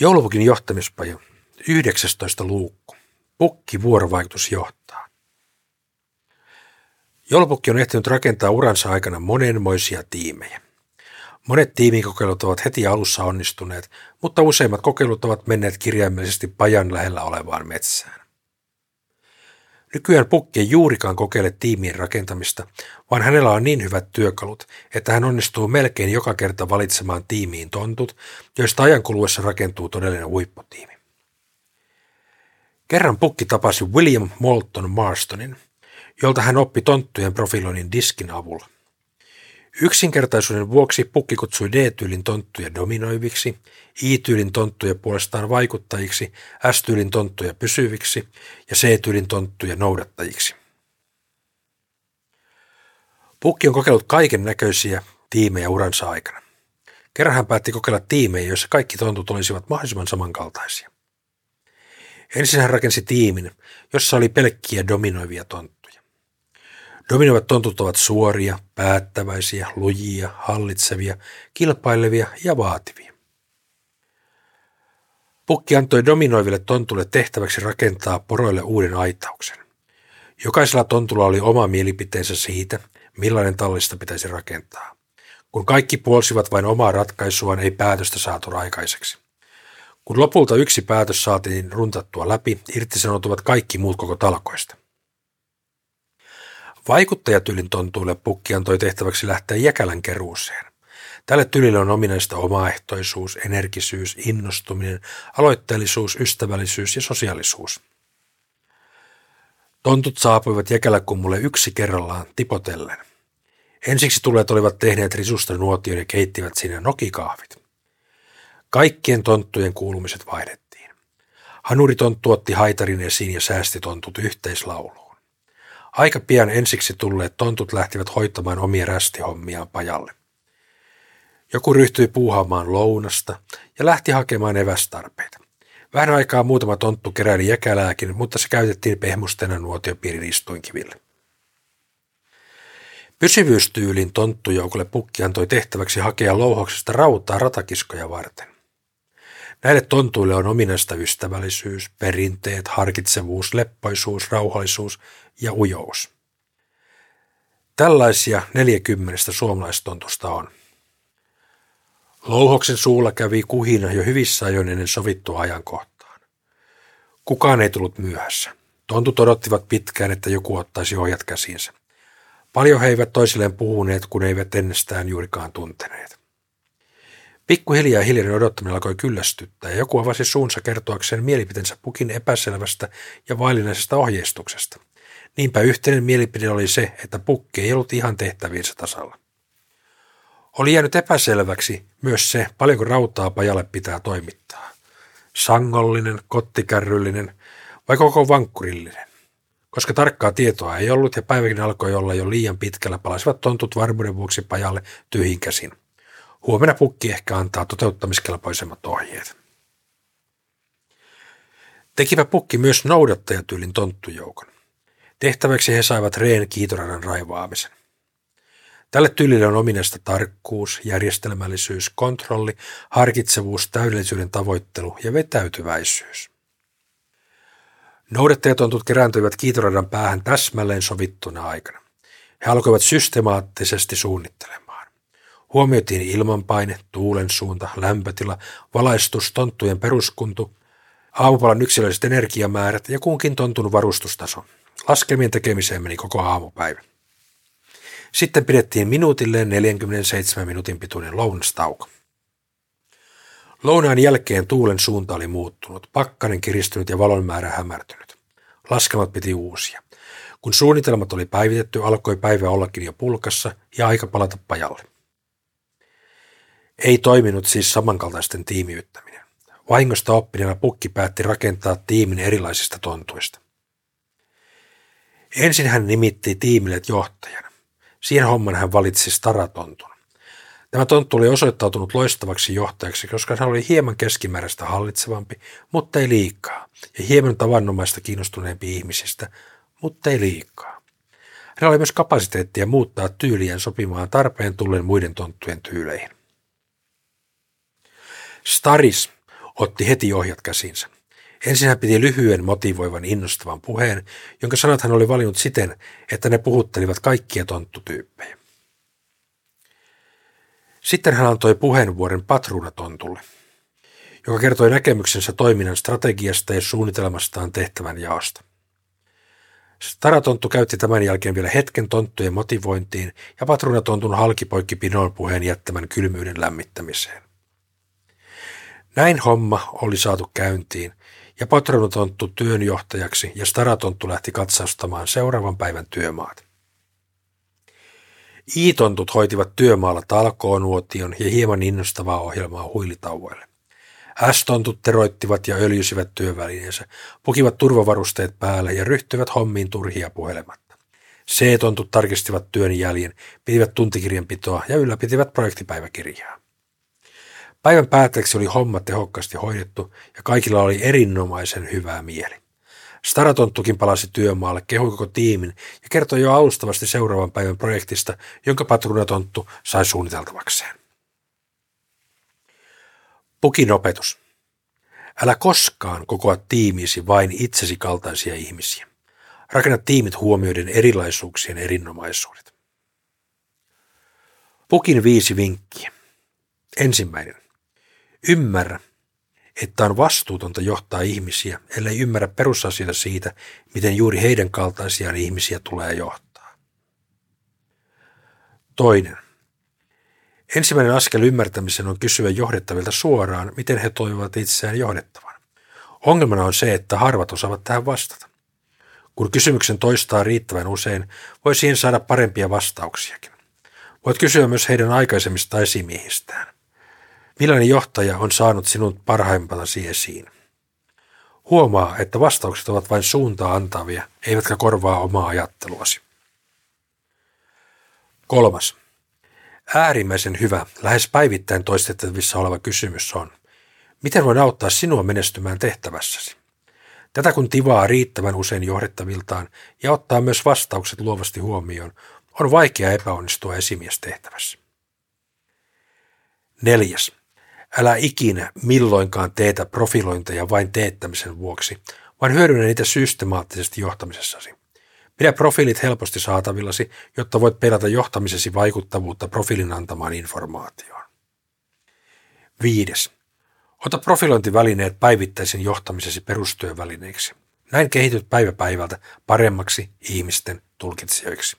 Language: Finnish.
Joulupukin johtamispaja, 19 luukku. Pukki vuorovaikutus johtaa. Joulupukki on ehtinyt rakentaa uransa aikana monenmoisia tiimejä. Monet tiimikokeilut ovat heti alussa onnistuneet, mutta useimmat kokeilut ovat menneet kirjaimellisesti pajan lähellä olevaan metsään. Nykyään Pukki ei juurikaan kokeile tiimien rakentamista, vaan hänellä on niin hyvät työkalut, että hän onnistuu melkein joka kerta valitsemaan tiimiin tontut, joista ajan kuluessa rakentuu todellinen huipputiimi. Kerran Pukki tapasi William Moulton Marstonin, jolta hän oppi tonttujen profiloinnin diskin avulla. Yksinkertaisuuden vuoksi Pukki kutsui D-tyylin tonttuja dominoiviksi, I-tyylin tonttuja puolestaan vaikuttajiksi, S-tyylin tonttuja pysyviksi ja C-tyylin tonttuja noudattajiksi. Pukki on kokeillut kaiken näköisiä tiimejä uransa aikana. Kerran hän päätti kokeilla tiimejä, joissa kaikki tontut olisivat mahdollisimman samankaltaisia. Ensin hän rakensi tiimin, jossa oli pelkkiä dominoivia tonttuja. Dominoivat tontut ovat suoria, päättäväisiä, lujia, hallitsevia, kilpailevia ja vaativia. Pukki antoi dominoiville tontulle tehtäväksi rakentaa poroille uuden aitauksen. Jokaisella tontulla oli oma mielipiteensä siitä, millainen tallista pitäisi rakentaa. Kun kaikki puolsivat vain omaa ratkaisuaan, ei päätöstä saatu aikaiseksi. Kun lopulta yksi päätös saatiin runtattua läpi, irtisanoutuvat kaikki muut koko talkoista. Vaikuttajatyylin tontuille pukki antoi tehtäväksi lähteä jäkälän keruuseen. Tälle tyylille on ominaista omaehtoisuus, energisyys, innostuminen, aloitteellisuus, ystävällisyys ja sosiaalisuus. Tontut saapuivat jäkäläkummulle yksi kerrallaan tipotellen. Ensiksi tulleet olivat tehneet risusta nuotion ja keittivät sinne nokikahvit. Kaikkien tonttujen kuulumiset vaihdettiin. Hanuritonttu otti haitarin esiin ja säästi tontut yhteislauluun. Aika pian ensiksi tulleet tontut lähtivät hoitamaan omia rästihommiaan pajalle. Joku ryhtyi puuhaamaan lounasta ja lähti hakemaan evästarpeita. Vähän aikaa muutama tonttu keräili jäkälääkin, mutta se käytettiin pehmustena nuotiopiirin istuinkiville. Pysyvyystyylin tonttujoukolle pukki antoi tehtäväksi hakea louhoksesta rautaa ratakiskoja varten. Näille tontuille on ominaista ystävällisyys, perinteet, harkitsevuus, leppoisuus, rauhallisuus ja ujous. Tällaisia 40 suomalaistontusta on. Louhoksen suulla kävi kuhina jo hyvissä ajoin ennen sovittua ajankohtaan. Kukaan ei tullut myöhässä. Tontut odottivat pitkään, että joku ottaisi ohjat käsiinsä. Paljon he eivät toisilleen puhuneet, kun eivät ennestään juurikaan tunteneet. Pikkuhiljaa hiljainen odottaminen alkoi kyllästyttää ja joku avasi suunsa kertoakseen mielipiteensä pukin epäselvästä ja vaillinaisesta ohjeistuksesta. Niinpä yhteinen mielipide oli se, että pukki ei ollut ihan tehtäviinsä tasalla. Oli jäänyt epäselväksi myös se, paljonko rautaa pajalle pitää toimittaa. Sangollinen, kottikärryllinen vai koko vankkurillinen. Koska tarkkaa tietoa ei ollut ja päiväkin alkoi olla jo liian pitkällä, palasivat tontut varmuuden vuoksi pajalle tyhjin käsin. Huomenna pukki ehkä antaa toteuttamiskelpoisemmat ohjeet. Tekivä pukki myös noudattajatyylin tonttujoukon. Tehtäväksi he saivat reen kiitoradan raivaamisen. Tälle tyylille on ominaista tarkkuus, järjestelmällisyys, kontrolli, harkitsevuus, täydellisyyden tavoittelu ja vetäytyväisyys. Noudattajatontut kerääntyivät kiitoradan päähän täsmälleen sovittuna aikana. He alkoivat systemaattisesti suunnittelemaan. Huomioitiin ilmanpaine, tuulen suunta, lämpötila, valaistus, tonttujen peruskuntu, aamupalan yksilölliset energiamäärät ja kunkin tontun varustustaso. Laskelmien tekemiseen meni koko aamupäivä. Sitten pidettiin minuutilleen 47 minuutin pituinen lounastauko. Lounaan jälkeen tuulen suunta oli muuttunut, pakkanen kiristynyt ja valon määrä hämärtynyt. Laskelmat piti uusia. Kun suunnitelmat oli päivitetty, alkoi päivä ollakin jo pulkassa ja aika palata pajalle. Ei toiminut siis samankaltaisten tiimiyttäminen. Vahingosta oppineena pukki päätti rakentaa tiimin erilaisista tontuista. Ensin hän nimitti tiimille johtajan. Siihen homman hän valitsi Staratontun. Tämä tonttu oli osoittautunut loistavaksi johtajaksi, koska hän oli hieman keskimääräistä hallitsevampi, mutta ei liikaa, ja hieman tavannomaista kiinnostuneempi ihmisistä, mutta ei liikaa. Hän oli myös kapasiteettia muuttaa tyyliään sopimaan tarpeen tullen muiden tonttujen tyyleihin. Staris otti heti ohjat käsinsä. Ensin hän piti lyhyen, motivoivan, innostavan puheen, jonka sanat hän oli valinnut siten, että ne puhuttelivat kaikkia tonttutyyppejä. Sitten hän antoi puheenvuoren patruunatontulle, joka kertoi näkemyksensä toiminnan strategiasta ja suunnitelmastaan tehtävän jaosta. Staratonttu käytti tämän jälkeen vielä hetken tonttujen motivointiin ja patruunatontun halkipoikki pinon puheen jättämän kylmyyden lämmittämiseen. Näin homma oli saatu käyntiin ja patruunatonttu työnjohtajaksi ja staratonttu lähti katsaustamaan seuraavan päivän työmaat. Iitontut hoitivat työmaalla talkoonuotion ja hieman innostavaa ohjelmaa huilitauoille. S-tontut teroittivat ja öljysivät työvälineensä, pukivat turvavarusteet päälle ja ryhtyivät hommiin turhia puhelematta. C-tontut tarkistivat työn jäljen, pitivät tuntikirjanpitoa ja ylläpitivät projektipäiväkirjaa. Päivän päätteeksi oli homma tehokkaasti hoidettu ja kaikilla oli erinomaisen hyvää mieli. Staratonttukin palasi työmaalle, kehui koko tiimin ja kertoi jo alustavasti seuraavan päivän projektista, jonka patruunatonttu sai suunniteltavakseen. Pukin opetus. Älä koskaan kokoa tiimiisi vain itsesi kaltaisia ihmisiä. Rakenna tiimit huomioiden erilaisuuksien erinomaisuudet. Pukin viisi vinkkiä. Ensimmäinen. Ymmärrä, että on vastuutonta johtaa ihmisiä, ellei ymmärrä perusasioita siitä, miten juuri heidän kaltaisiaan ihmisiä tulee johtaa. Toinen. Ensimmäinen askel ymmärtämisen on kysyä johdettavilta suoraan, miten he toivovat itseään johdettavan. Ongelmana on se, että harvat osaavat tähän vastata. Kun kysymyksen toistaa riittävän usein, voi siihen saada parempia vastauksiakin. Voit kysyä myös heidän aikaisemmista esimiehistään. Millainen johtaja on saanut sinun parhaimpatasi esiin? Huomaa, että vastaukset ovat vain suuntaa antavia, eivätkä korvaa omaa ajatteluasi. Kolmas. Äärimmäisen hyvä, lähes päivittäin toistettavissa oleva kysymys on, miten voin auttaa sinua menestymään tehtävässäsi? Tätä kun tivaa riittävän usein johdettaviltaan ja ottaa myös vastaukset luovasti huomioon, on vaikea epäonnistua esimiestehtävässä. Neljäs. Älä ikinä milloinkaan teetä profilointeja vain teettämisen vuoksi, vaan hyödynnä niitä systemaattisesti johtamisessasi. Pidä profiilit helposti saatavillasi, jotta voit pelata johtamisesi vaikuttavuutta profiilin antamaan informaatioon. Viides. Ota profilointivälineet päivittäisen johtamisesi perustyövälineiksi. Näin kehityt päivä päivältä paremmaksi ihmisten tulkitsijoiksi.